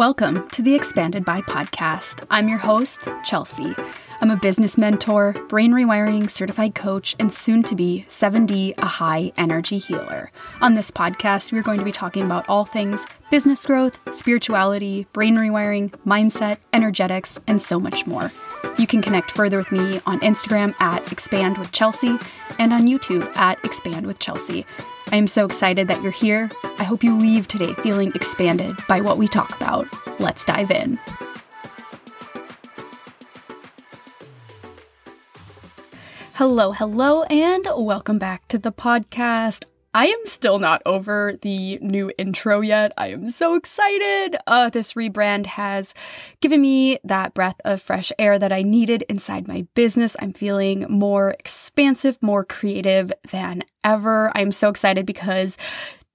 Welcome to the Expanded by podcast. I'm your host, Chelsea. I'm a business mentor, brain rewiring certified coach, and soon to be 7D, a high energy healer. On this podcast, we're going to be talking about all things business growth, spirituality, brain rewiring, mindset, energetics, and so much more. You can connect further with me on Instagram at Expand with Chelsea and on YouTube at Expand with Chelsea. I am so excited that you're here. I hope you leave today feeling expanded by what we talk about. Let's dive in. Hello, hello, and welcome back to the podcast. I am still not over the new intro yet. I am so excited. Uh, this rebrand has given me that breath of fresh air that I needed inside my business. I'm feeling more expansive, more creative than ever. I'm so excited because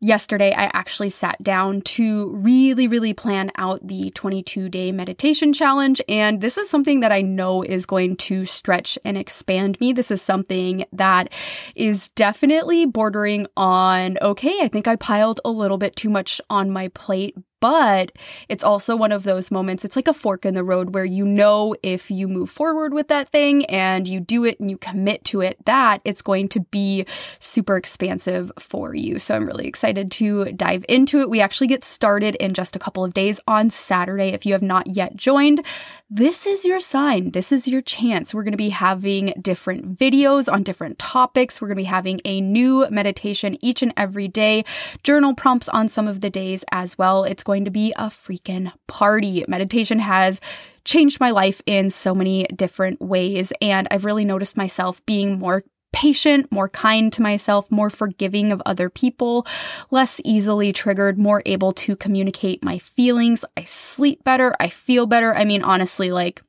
yesterday I actually sat down to really, really plan out the 22 day meditation challenge. And this is something that I know is going to stretch and expand me. This is something that is definitely bordering on okay, I think I piled a little bit too much on my plate, but it's also one of those moments, it's like a fork in the road where you know if you move forward with that thing and you do it and you commit to it, that it's going to be super expansive for you. So I'm really excited to dive into it. We actually get started in just a couple of days on Saturday. If you have not yet joined, this is your sign. This is your chance. We're going to be having different videos on different topics. We're going to be having a new meditation each and every day, journal prompts on some of the days as well. It's going to be a freaking party. Meditation has changed my life in so many different ways, and I've really noticed myself being more patient, more kind to myself, more forgiving of other people, less easily triggered, more able to communicate my feelings. I sleep better, I feel better. I mean, honestly, like,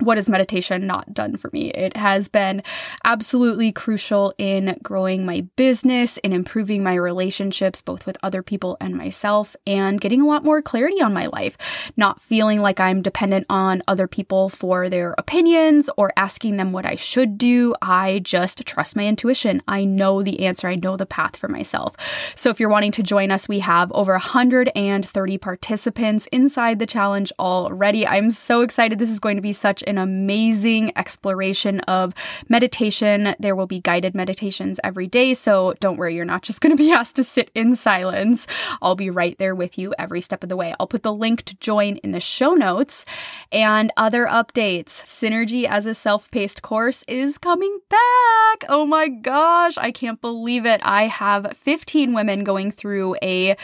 what meditation not done for me? It has been absolutely crucial in growing my business, in improving my relationships, both with other people and myself, and getting a lot more clarity on my life. Not feeling like I'm dependent on other people for their opinions or asking them what I should do. I just trust my intuition. I know the answer, I know the path for myself. So if you're wanting to join us, we have over 130 participants inside the challenge already. I'm so excited. This is going to be such an amazing exploration of meditation. There will be guided meditations every day, so don't worry, you're not just going to be asked to sit in silence. I'll be right there with you every step of the way. I'll put the link to join in the show notes and other updates. Synergy as a self paced course is coming back. Oh my gosh, I can't believe it. I have 15 women going through a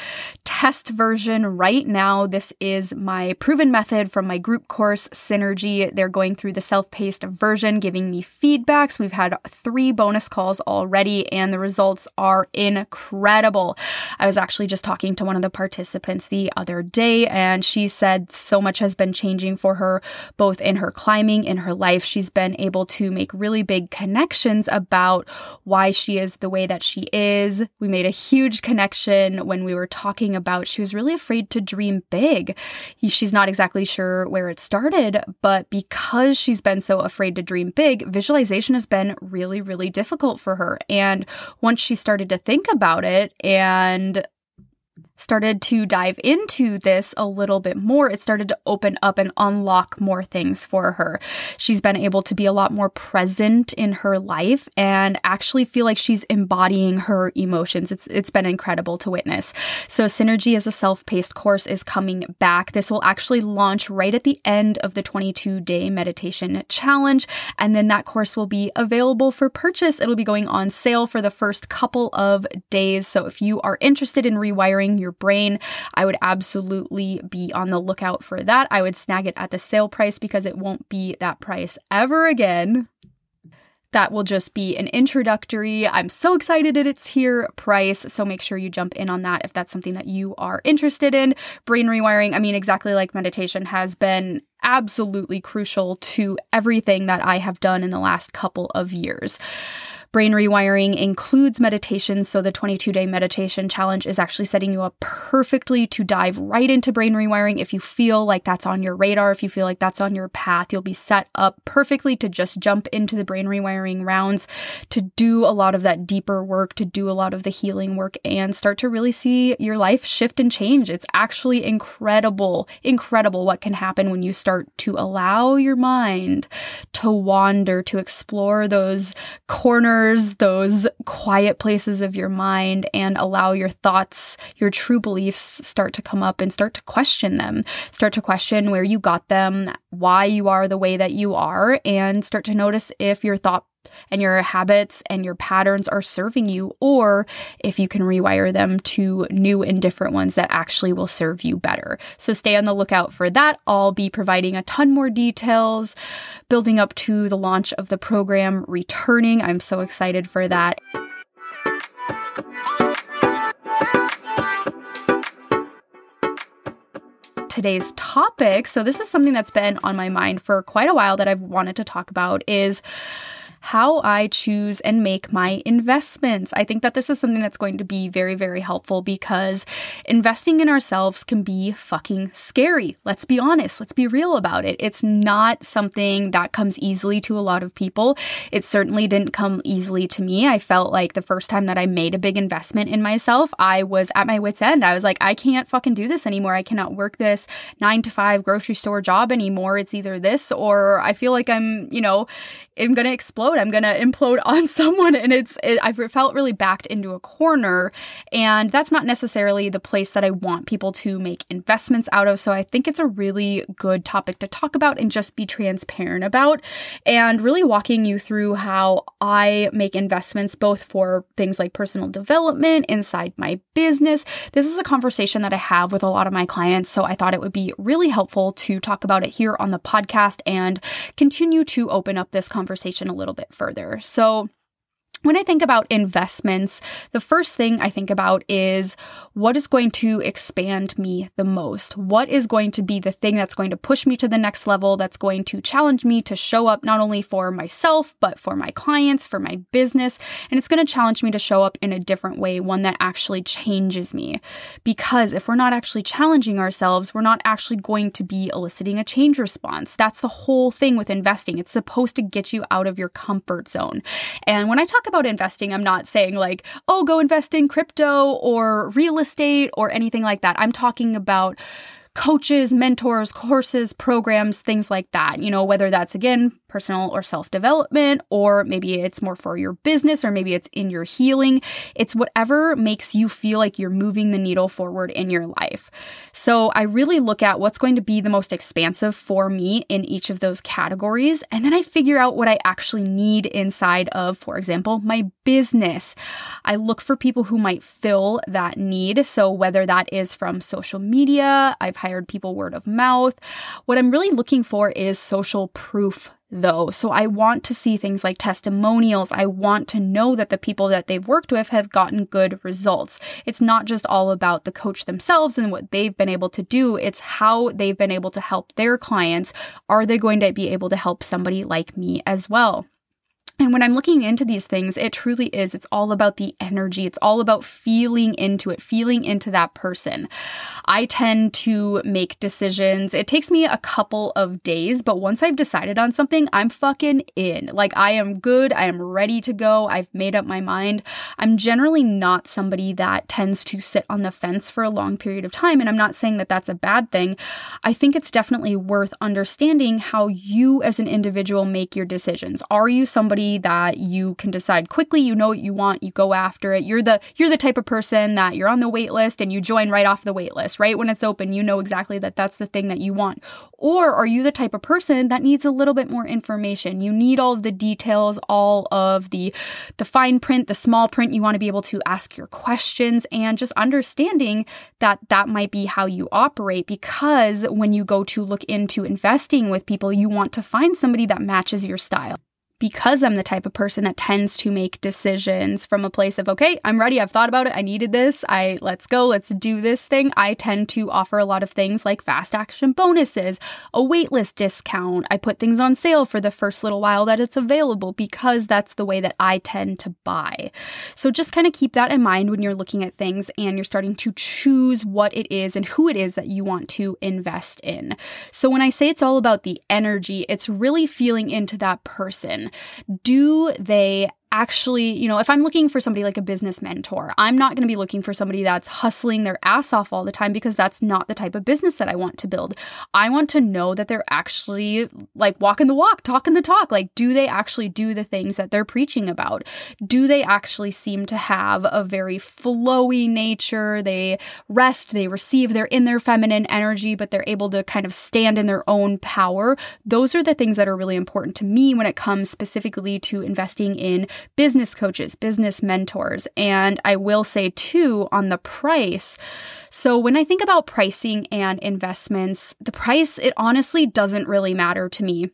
test version right now. This is my proven method from my group course, Synergy. They're going through the self paced version, giving me feedbacks. We've had three bonus calls already, and the results are incredible. I was actually just talking to one of the participants the other day, and she said so much has been changing for her, both in her climbing, in her life. She's been able to make really big connections about why she is the way that she is. We made a huge connection when we were talking about she was really afraid to dream big. She's not exactly sure where it started, but because because she's been so afraid to dream big, visualization has been really, really difficult for her. And once she started to think about it and started to dive into this a little bit more, it started to open up and unlock more things for her. She's been able to be a lot more present in her life and actually feel like she's embodying her emotions. It's it's been incredible to witness. So Synergy as a self-paced course is coming back. This will actually launch right at the end of the 22-day meditation challenge and then that course will be available for purchase. It'll be going on sale for the first couple of days. So if you are interested in rewiring your brain. I would absolutely be on the lookout for that. I would snag it at the sale price because it won't be that price ever again that will just be an introductory, I'm so excited that it's here price. So make sure you jump in on that if that's something that you are interested in. Brain rewiring, I mean, exactly like meditation, has been absolutely crucial to everything that I have done in the last couple of years. Brain rewiring includes meditation. So the 22 day meditation challenge is actually setting you up perfectly to dive right into brain rewiring. If you feel like that's on your radar, if you feel like that's on your path, you'll be set up perfectly to just jump into the brain rewiring rounds, to do a lot of that deeper work, to do a lot of the healing work, and start to really see your life shift and change. It's actually incredible, incredible what can happen when you start to allow your mind to wander, to explore those corners, those quiet places of your mind, and allow your thoughts, your true beliefs start to come up and start to question them. Start to question where you got them, why you are the way that you are, and start to notice if your thought and your habits and your patterns are serving you, or if you can rewire them to new and different ones that actually will serve you better. So stay on the lookout for that. I'll be providing a ton more details building up to the launch of the program returning. I'm so excited for that. today's topic. So, this is something that's been on my mind for quite a while that I've wanted to talk about is how I choose and make my investments. I think that this is something that's going to be very, very helpful because investing in ourselves can be fucking scary. Let's be honest. Let's be real about it. It's not something that comes easily to a lot of people. It certainly didn't come easily to me. I felt like the first time that I made a big investment in myself, I was at my wits' end. I was like, I can't fucking do this anymore. I cannot work this nine to five grocery store job anymore. It's either this or I feel like I'm, you know, I'm going to explode. I'm going to implode on someone. And it's, it, I felt really backed into a corner. And that's not necessarily the place that I want people to make investments out of. So I think it's a really good topic to talk about and just be transparent about. And really walking you through how I make investments both for things like personal development inside my business. This is a conversation that I have with a lot of my clients. So I thought it would be really helpful to talk about it here on the podcast and continue to open up this conversation conversation a little bit further. So, when I think about investments, the first thing I think about is what is going to expand me the most? What is going to be the thing that's going to push me to the next level, that's going to challenge me to show up not only for myself, but for my clients, for my business. And it's going to challenge me to show up in a different way, one that actually changes me. Because if we're not actually challenging ourselves, we're not actually going to be eliciting a change response. That's the whole thing with investing. It's supposed to get you out of your comfort zone. And when I talk about investing, I'm not saying like, oh, go invest in crypto or real estate or anything like that. I'm talking about coaches, mentors, courses, programs, things like that. You know, whether that's again personal or self development, or maybe it's more for your business, or maybe it's in your healing. It's whatever makes you feel like you're moving the needle forward in your life. So I really look at what's going to be the most expansive for me in each of those categories. And then I figure out what I actually need inside of, for example, my business. I look for people who might fill that need. So whether that is from social media, I've hired people word of mouth. What I'm really looking for is social proof though. So I want to see things like testimonials. I want to know that the people that they've worked with have gotten good results. It's not just all about the coach themselves and what they've been able to do, it's how they've been able to help their clients. Are they going to be able to help somebody like me as well? And when I'm looking into these things, it truly is. It's all about the energy. It's all about feeling into it, feeling into that person. I tend to make decisions. It takes me a couple of days, but once I've decided on something, I'm fucking in. Like, I am good. I am ready to go. I've made up my mind. I'm generally not somebody that tends to sit on the fence for a long period of time. And I'm not saying that that's a bad thing. I think it's definitely worth understanding how you as an individual make your decisions. Are you somebody somebody that you can decide quickly, you know what you want, you go after it. You're the you're the type of person that you're on the wait list and you join right off the wait list, right? When it's open, you know exactly that that's the thing that you want. Or are you the type of person that needs a little bit more information? You need all of the details, all of the the fine print, the small print. You want to be able to ask your questions and just understanding that that might be how you operate because when you go to look into investing with people, you want to find somebody that matches your style. Because I'm the type of person that tends to make decisions from a place of, okay, I'm ready. I've thought about it. I needed this. I let's go. Let's do this thing. I tend to offer a lot of things like fast action bonuses, a waitlist discount. I put things on sale for the first little while that it's available because that's the way that I tend to buy. So just kind of keep that in mind when you're looking at things and you're starting to choose what it is and who it is that you want to invest in. So when I say it's all about the energy, it's really feeling into that person. Do they actually, you know, if I'm looking for somebody like a business mentor, I'm not going to be looking for somebody that's hustling their ass off all the time because that's not the type of business that I want to build. I want to know that they're actually like walking the walk, talking the talk. Like, do they actually do the things that they're preaching about? Do they actually seem to have a very flowy nature? They rest, they receive, they're in their feminine energy, but they're able to kind of stand in their own power. Those are the things that are really important to me when it comes specifically to investing in business coaches, business mentors. And I will say too on the price. So when I think about pricing and investments, the price, it honestly doesn't really matter to me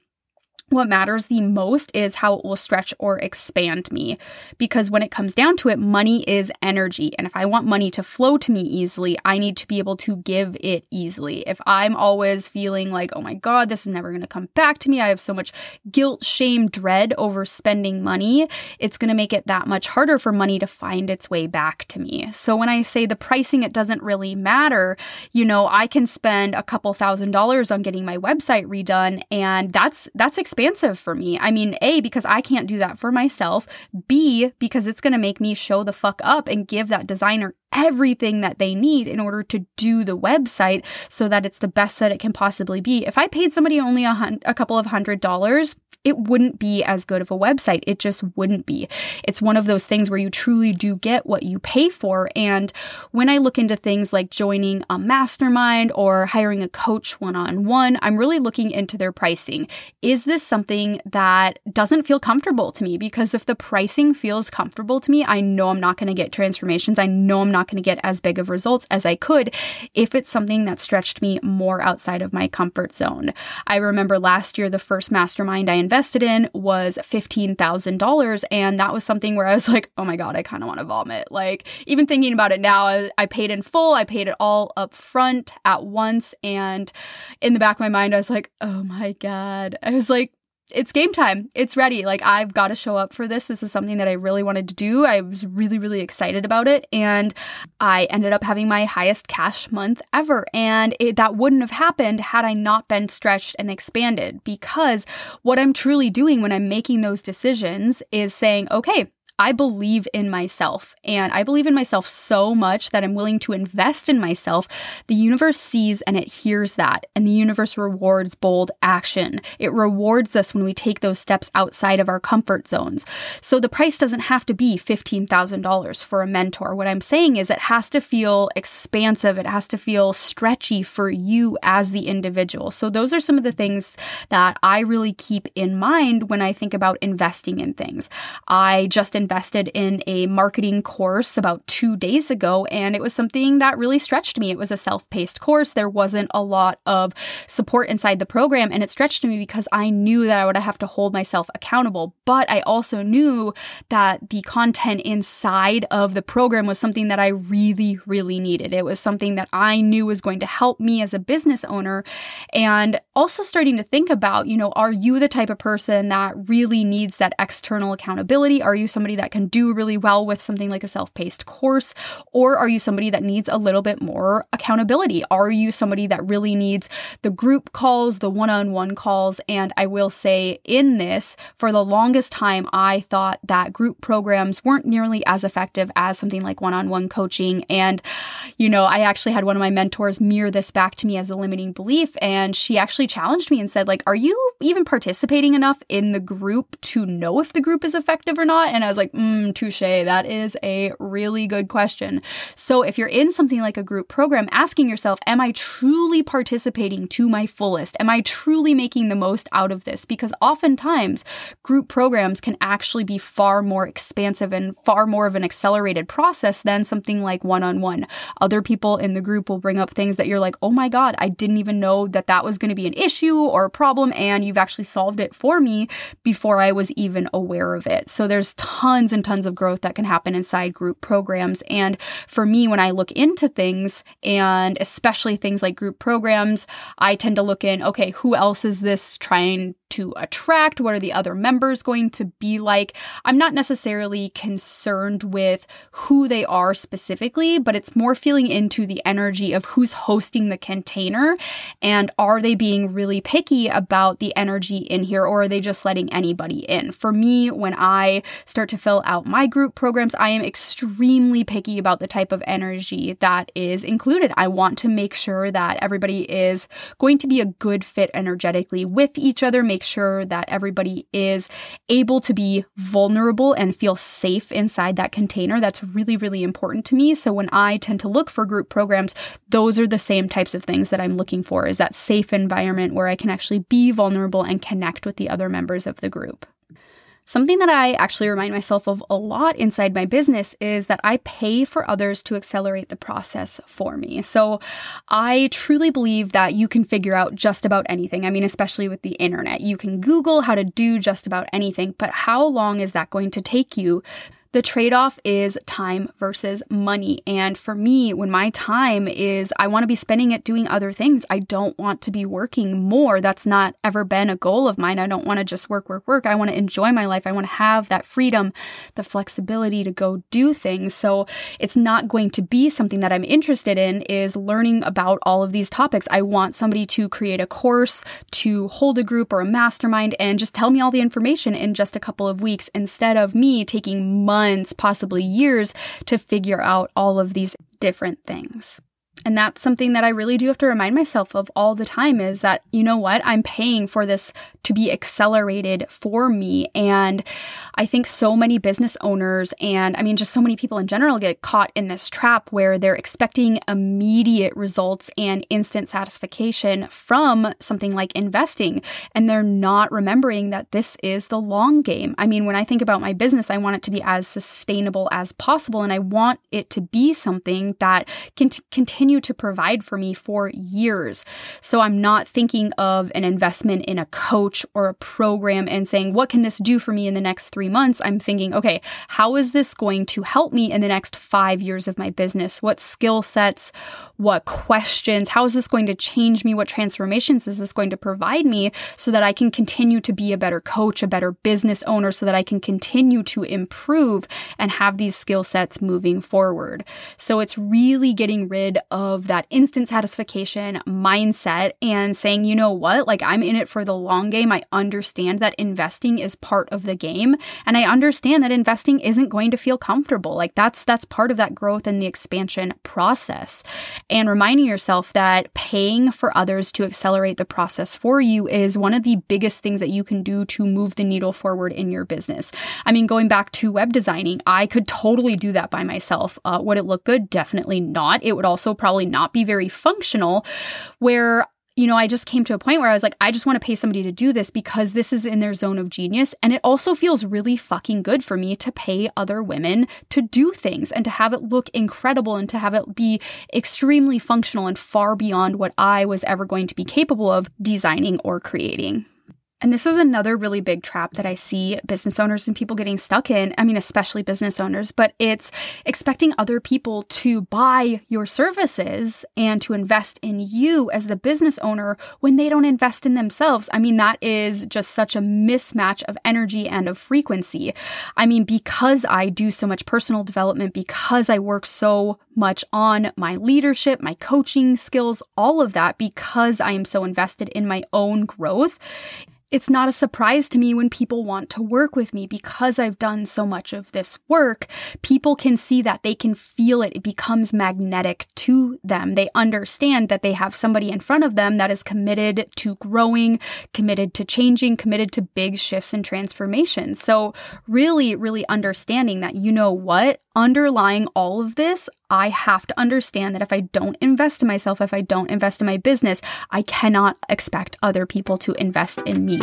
what matters the most is how it will stretch or expand me. Because when it comes down to it, money is energy. And if I want money to flow to me easily, I need to be able to give it easily. If I'm always feeling like, oh my God, this is never going to come back to me, I have so much guilt, shame, dread over spending money, it's going to make it that much harder for money to find its way back to me. So when I say the pricing, it doesn't really matter, you know, I can spend a couple thousand dollars on getting my website redone, and that's, that's expensive expansive for me. I mean, A, because I can't do that for myself. B, because it's going to make me show the fuck up and give that designer everything that they need in order to do the website so that it's the best that it can possibly be. If I paid somebody only a, hun- a couple of hundred dollars, it wouldn't be as good of a website. It just wouldn't be. It's one of those things where you truly do get what you pay for. And when I look into things like joining a mastermind or hiring a coach one on one, I'm really looking into their pricing. Is this something that doesn't feel comfortable to me? Because if the pricing feels comfortable to me, I know I'm not going to get transformations. I know I'm not going to get as big of results as I could if it's something that stretched me more outside of my comfort zone. I remember last year, the first mastermind I invested in was $15,000. And that was something where I was like, oh my God, I kind of want to vomit. Like, even thinking about it now, I, I paid in full, I paid it all up front at once. And in the back of my mind, I was like, oh my God. I was like, it's game time. It's ready. Like, I've got to show up for this. This is something that I really wanted to do. I was really, really excited about it. And I ended up having my highest cash month ever. And it, that wouldn't have happened had I not been stretched and expanded. Because what I'm truly doing when I'm making those decisions is saying, okay, I believe in myself and I believe in myself so much that I'm willing to invest in myself. The universe sees and it hears that, and the universe rewards bold action. It rewards us when we take those steps outside of our comfort zones. So the price doesn't have to be $15,000 for a mentor. What I'm saying is it has to feel expansive, it has to feel stretchy for you as the individual. So those are some of the things that I really keep in mind when I think about investing in things. I just invested invested in a marketing course about two days ago, and it was something that really stretched me. It was a self paced course. There wasn't a lot of support inside the program, and it stretched me because I knew that I would have to hold myself accountable. But I also knew that the content inside of the program was something that I really, really needed. It was something that I knew was going to help me as a business owner. And also starting to think about, you know, are you the type of person that really needs that external accountability? Are you somebody that can do really well with something like a self paced course? Or are you somebody that needs a little bit more accountability? Are you somebody that really needs the group calls, the one on one calls? And I will say, in this, for the longest time, I thought that group programs weren't nearly as effective as something like one on one coaching. And, you know, I actually had one of my mentors mirror this back to me as a limiting belief. And she actually challenged me and said, like, are you even participating enough in the group to know if the group is effective or not? And I was like, like, mm, touche. That is a really good question. So if you're in something like a group program, asking yourself, am I truly participating to my fullest? Am I truly making the most out of this? Because oftentimes group programs can actually be far more expansive and far more of an accelerated process than something like one on one. Other people in the group will bring up things that you're like, oh my God, I didn't even know that that was going to be an issue or a problem. And you've actually solved it for me before I was even aware of it. So there's tons and tons of growth that can happen inside group programs. And for me, when I look into things, and especially things like group programs, I tend to look in, okay, who else is this trying to attract? What are the other members going to be like? I'm not necessarily concerned with who they are specifically, but it's more feeling into the energy of who's hosting the container and are they being really picky about the energy in here or are they just letting anybody in? For me, when I start to fill out my group programs, I am extremely picky about the type of energy that is included. I want to make sure that everybody is going to be a good fit energetically with each other, make sure that everybody is able to be vulnerable and feel safe inside that container. That's really, really important to me. So when I tend to look for group programs, those are the same types of things that I'm looking for is that safe environment where I can actually be vulnerable and connect with the other members of the group. Something that I actually remind myself of a lot inside my business is that I pay for others to accelerate the process for me. So I truly believe that you can figure out just about anything. I mean, especially with the internet, you can Google how to do just about anything, but how long is that going to take you the trade off is time versus money. And for me, when my time is, I want to be spending it doing other things. I don't want to be working more. That's not ever been a goal of mine. I don't want to just work, work, work. I want to enjoy my life. I want to have that freedom, the flexibility to go do things. So it's not going to be something that I'm interested in is learning about all of these topics. I want somebody to create a course, to hold a group or a mastermind and just tell me all the information in just a couple of weeks instead of me taking months months, possibly years to figure out all of these different things. And that's something that I really do have to remind myself of all the time is that, you know what, I'm paying for this to be accelerated for me. And I think so many business owners and I mean, just so many people in general get caught in this trap where they're expecting immediate results and instant satisfaction from something like investing. And they're not remembering that this is the long game. I mean, when I think about my business, I want it to be as sustainable as possible. And I want it to be something that can t- continue continue to provide for me for years. So I'm not thinking of an investment in a coach or a program and saying, what can this do for me in the next three months? I'm thinking, okay, how is this going to help me in the next five years of my business? What skill sets, what questions, how is this going to change me? What transformations is this going to provide me so that I can continue to be a better coach, a better business owner, so that I can continue to improve and have these skill sets moving forward. So it's really getting rid of that instant satisfaction mindset and saying, you know what, like I'm in it for the long game. I understand that investing is part of the game and I understand that investing isn't going to feel comfortable. Like that's that's part of that growth and the expansion process. And reminding yourself that paying for others to accelerate the process for you is one of the biggest things that you can do to move the needle forward in your business. I mean, going back to web designing, I could totally do that by myself. Uh, would it look good? Definitely not. It would also probably probably not be very functional. Where you know, I just came to a point where I was like, I just want to pay somebody to do this because this is in their zone of genius. And it also feels really fucking good for me to pay other women to do things and to have it look incredible and to have it be extremely functional and far beyond what I was ever going to be capable of designing or creating. And this is another really big trap that I see business owners and people getting stuck in. I mean, especially business owners, but it's expecting other people to buy your services and to invest in you as the business owner when they don't invest in themselves. I mean, that is just such a mismatch of energy and of frequency. I mean, because I do so much personal development, because I work so much on my leadership, my coaching skills, all of that, because I am so invested in my own growth it's not a surprise to me when people want to work with me because I've done so much of this work. People can see that, they can feel it. It becomes magnetic to them. They understand that they have somebody in front of them that is committed to growing, committed to changing, committed to big shifts and transformations. So, really, really understanding that, you know what, underlying all of this, I have to understand that if I don't invest in myself, if I don't invest in my business, I cannot expect other people to invest in me.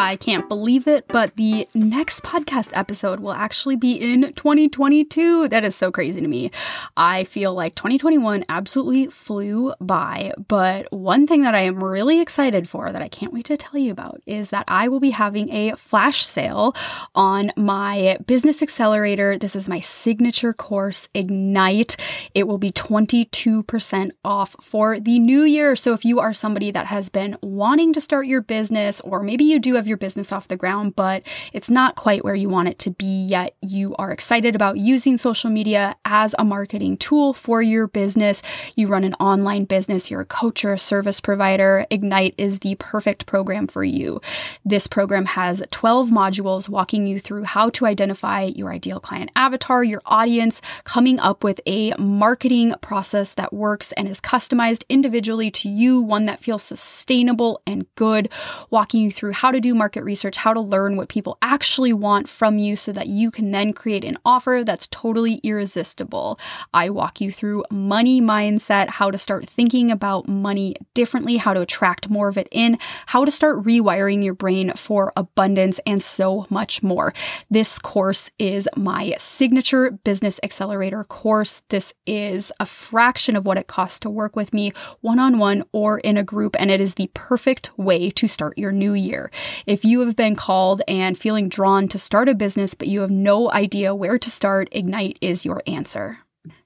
I can't believe it, but the next podcast episode will actually be in 2022. That is so crazy to me. I feel like 2021 absolutely flew by, but one thing that I am really excited for that I can't wait to tell you about is that I will be having a flash sale on my business accelerator. This is my signature course, Ignite. It will be 22% off for the new year. So if you are somebody that has been wanting to start your business, or maybe you do have your business off the ground, but it's not quite where you want it to be yet. You are excited about using social media as a marketing tool for your business. You run an online business, you're a coach or a service provider. Ignite is the perfect program for you. This program has 12 modules walking you through how to identify your ideal client avatar, your audience, coming up with a marketing process that works and is customized individually to you, one that feels sustainable and good, walking you through how to do do market research, how to learn what people actually want from you so that you can then create an offer that's totally irresistible. I walk you through money mindset, how to start thinking about money differently, how to attract more of it in, how to start rewiring your brain for abundance, and so much more. This course is my signature business accelerator course. This is a fraction of what it costs to work with me one on one or in a group, and it is the perfect way to start your new year. If you have been called and feeling drawn to start a business, but you have no idea where to start, Ignite is your answer.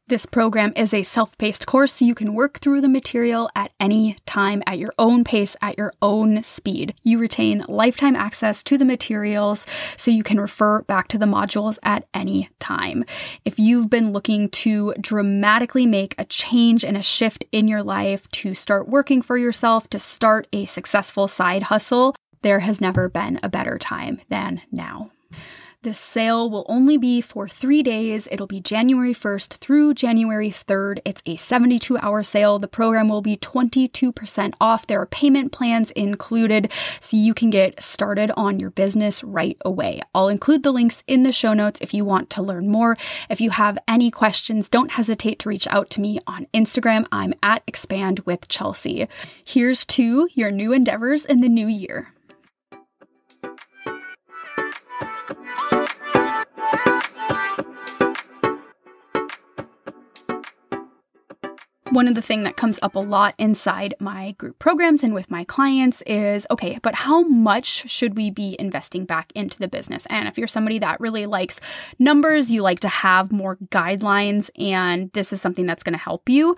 This program is a self paced course, so you can work through the material at any time at your own pace, at your own speed. You retain lifetime access to the materials, so you can refer back to the modules at any time. If you've been looking to dramatically make a change and a shift in your life, to start working for yourself, to start a successful side hustle, there has never been a better time than now. This sale will only be for three days. It'll be January 1st through January 3rd. It's a 72 hour sale. The program will be 22% off. There are payment plans included, so you can get started on your business right away. I'll include the links in the show notes if you want to learn more. If you have any questions, don't hesitate to reach out to me on Instagram. I'm at Expand with Chelsea. Here's to your new endeavors in the new year. One of the thing that comes up a lot inside my group programs and with my clients is okay, but how much should we be investing back into the business? And if you're somebody that really likes numbers, you like to have more guidelines and this is something that's going to help you.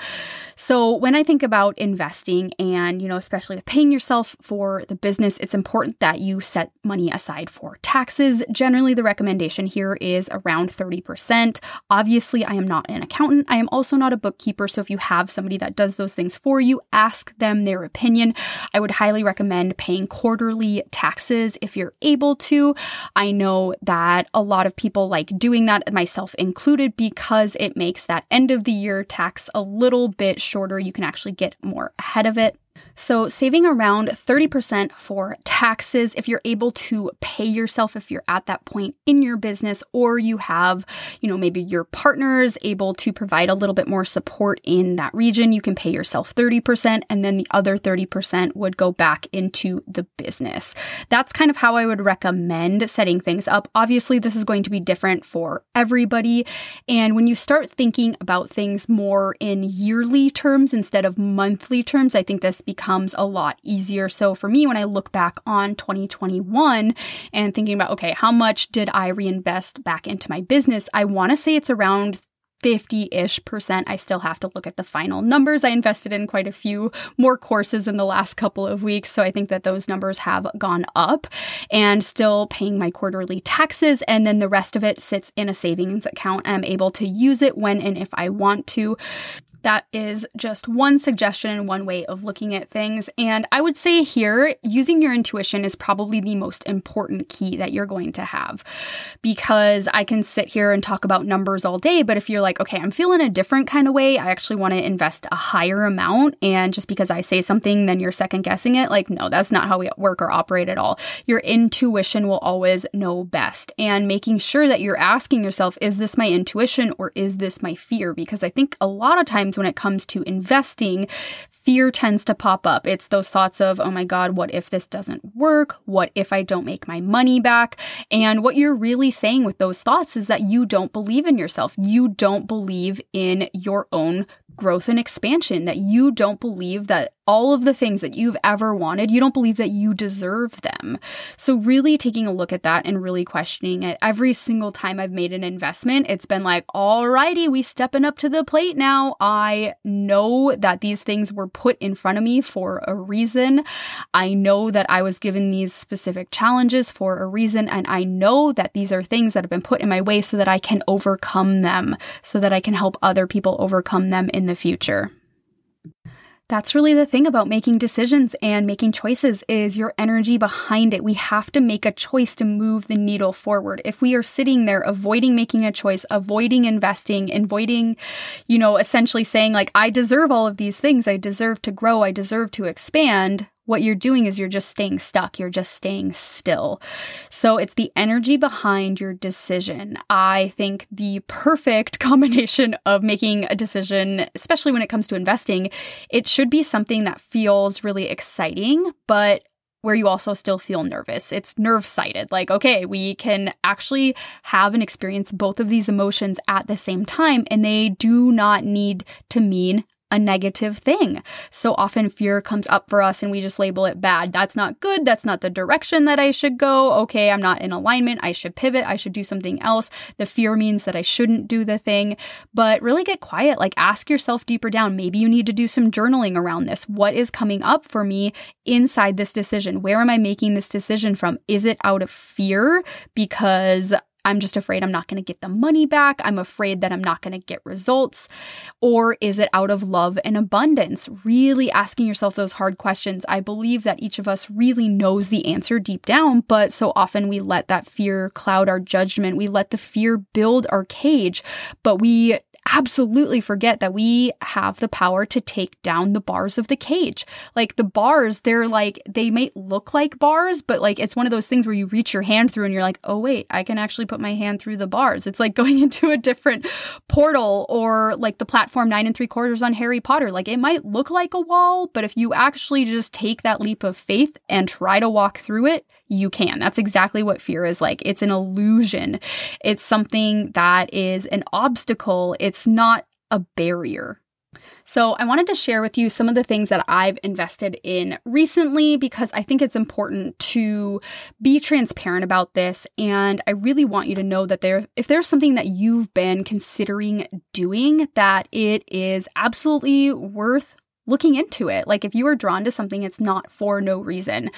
So when I think about investing and, you know, especially with paying yourself for the business, it's important that you set money aside for taxes. Generally, the recommendation here is around 30%. Obviously, I am not an accountant. I am also not a bookkeeper, so if you have have somebody that does those things for you, ask them their opinion. I would highly recommend paying quarterly taxes if you're able to. I know that a lot of people like doing that, myself included, because it makes that end of the year tax a little bit shorter. You can actually get more ahead of it. So, saving around 30% for taxes if you're able to pay yourself if you're at that point in your business, or you have, you know, maybe your partner's able to provide a little bit more support in that region, you can pay yourself 30%, and then the other 30% would go back into the business. That's kind of how I would recommend setting things up. Obviously, this is going to be different for everybody. And when you start thinking about things more in yearly terms instead of monthly terms, I think this becomes a lot easier. So for me, when I look back on 2021 and thinking about, okay, how much did I reinvest back into my business? I want to say it's around 50 ish percent. I still have to look at the final numbers. I invested in quite a few more courses in the last couple of weeks. So I think that those numbers have gone up and still paying my quarterly taxes. And then the rest of it sits in a savings account and I'm able to use it when and if I want to that is just one suggestion and one way of looking at things. And I would say here, using your intuition is probably the most important key that you're going to have because I can sit here and talk about numbers all day. But if you're like, okay, I'm feeling a different kind of way, I actually want to invest a higher amount. And just because I say something, then you're second guessing it, like, no, that's not how we work or operate at all. Your intuition will always know best. And making sure that you're asking yourself, is this my intuition or is this my fear? Because I think a lot of times when it comes to investing, fear tends to pop up. It's those thoughts of, oh my God, what if this doesn't work? What if I don't make my money back? And what you're really saying with those thoughts is that you don't believe in yourself. You don't believe in your own growth and expansion, that you don't believe that all of the things that you've ever wanted, you don't believe that you deserve them. So, really taking a look at that and really questioning it. Every single time I've made an investment, it's been like, alrighty, we stepping up to the plate now. I know that these things were put in front of me for a reason. I know that I was given these specific challenges for a reason. And I know that these are things that have been put in my way so that I can overcome them, so that I can help other people overcome them in the future that's really the thing about making decisions and making choices is your energy behind it. We have to make a choice to move the needle forward. If we are sitting there avoiding making a choice, avoiding investing, avoiding, you know, essentially saying like I deserve all of these things, I deserve to grow, I deserve to expand, what you're doing is you're just staying stuck. You're just staying still. So it's the energy behind your decision. I think the perfect combination of making a decision, especially when it comes to investing, it should be something that feels really exciting, but where you also still feel nervous. It's nerve sighted. Like, okay, we can actually have and experience both of these emotions at the same time, and they do not need to mean a negative thing. So often fear comes up for us and we just label it bad. That's not good. That's not the direction that I should go. Okay, I'm not in alignment. I should pivot. I should do something else. The fear means that I shouldn't do the thing. But really get quiet. Like ask yourself deeper down. Maybe you need to do some journaling around this. What is coming up for me inside this decision? Where am I making this decision from? Is it out of fear because I'm just afraid I'm not going to get the money back. I'm afraid that I'm not going to get results. Or is it out of love and abundance? Really asking yourself those hard questions. I believe that each of us really knows the answer deep down, but so often we let that fear cloud our judgment. We let the fear build our cage, but we absolutely forget that we have the power to take down the bars of the cage. Like the bars, they're like, they may look like bars, but like it's one of those things where you reach your hand through and you're like, oh, wait, I can actually put my hand through the bars. It's like going into a different portal or like the platform nine and three quarters on Harry Potter. Like it might look like a wall, but if you actually just take that leap of faith and try to walk through it, you can. That's exactly what fear is like. It's an illusion. It's something that is an obstacle. It's not a barrier. So, I wanted to share with you some of the things that I've invested in recently because I think it's important to be transparent about this. And I really want you to know that there, if there's something that you've been considering doing, that it is absolutely worth looking into it. Like if you are drawn to something, it's not for no reason.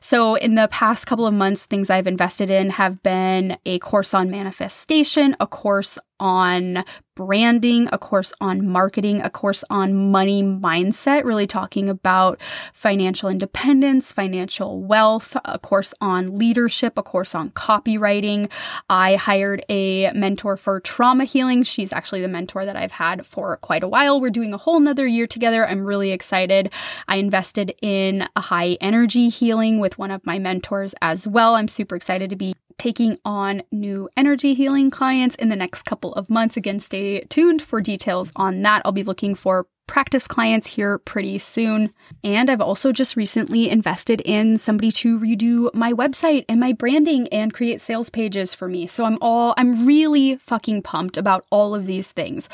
So in the past couple of months, things I've invested in have been a course on manifestation, a course on branding, a course on marketing, a course on money mindset, really talking about financial independence, financial wealth, a course on leadership, a course on copywriting. I hired a mentor for trauma healing. She's actually the mentor that I've had for quite a while. We're doing a whole nother year together. I'm really excited. I invested in a high energy healing with one of my mentors as well. I'm super excited to be taking on new energy healing clients in the next couple of months. Again, stay tuned for details on that. I'll be looking for practice clients here pretty soon. And I've also just recently invested in somebody to redo my website and my branding and create sales pages for me. So I'm all, I'm really fucking pumped about all of these things.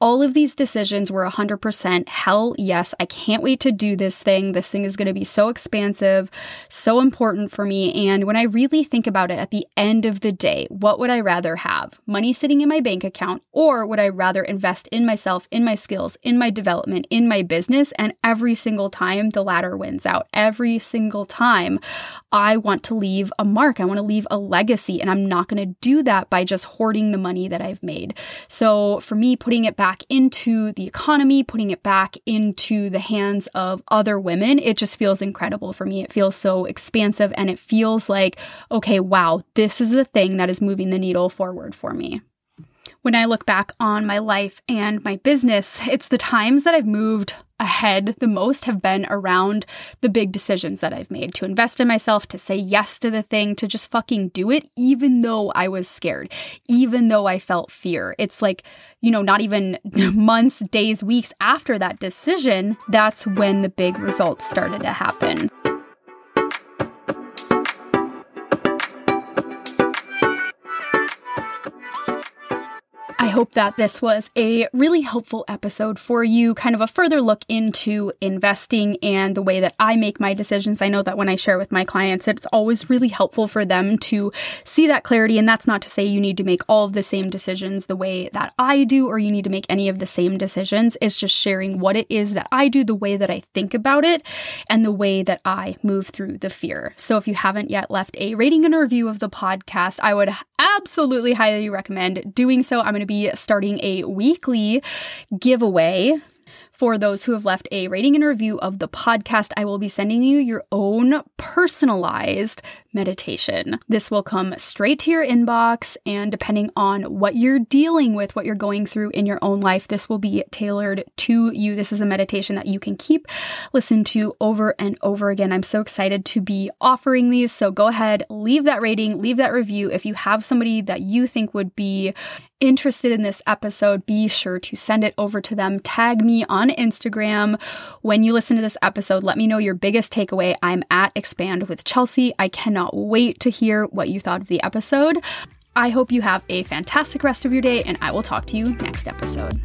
All of these decisions were 100% hell yes. I can't wait to do this thing. This thing is going to be so expansive, so important for me. And when I really think about it at the end of the day, what would I rather have? Money sitting in my bank account, or would I rather invest in myself, in my skills, in my development? Development in my business. And every single time, the latter wins out. Every single time, I want to leave a mark. I want to leave a legacy. And I'm not going to do that by just hoarding the money that I've made. So for me, putting it back into the economy, putting it back into the hands of other women, it just feels incredible for me. It feels so expansive and it feels like, okay, wow, this is the thing that is moving the needle forward for me when I look back on my life and my business, it's the times that I've moved ahead the most have been around the big decisions that I've made to invest in myself, to say yes to the thing, to just fucking do it, even though I was scared, even though I felt fear. It's like, you know, not even months, days, weeks after that decision, that's when the big results started to happen. I hope that this was a really helpful episode for you, kind of a further look into investing and the way that I make my decisions. I know that when I share with my clients, it's always really helpful for them to see that clarity. And that's not to say you need to make all of the same decisions the way that I do, or you need to make any of the same decisions. It's just sharing what it is that I do, the way that I think about it, and the way that I move through the fear. So if you haven't yet left a rating and a review of the podcast, I would absolutely highly recommend doing so. I'm going to be starting a weekly giveaway for those who have left a rating and review of the podcast, I will be sending you your own personalized meditation. This will come straight to your inbox, and depending on what you're dealing with, what you're going through in your own life, this will be tailored to you. This is a meditation that you can keep, listen to over and over again. I'm so excited to be offering these. So go ahead, leave that rating, leave that review. If you have somebody that you think would be interested in this episode, be sure to send it over to them. Tag me on Instagram when you listen to this episode. Let me know your biggest takeaway. I'm at Expand with Chelsea. I cannot wait to hear what you thought of the episode. I hope you have a fantastic rest of your day, and I will talk to you next episode.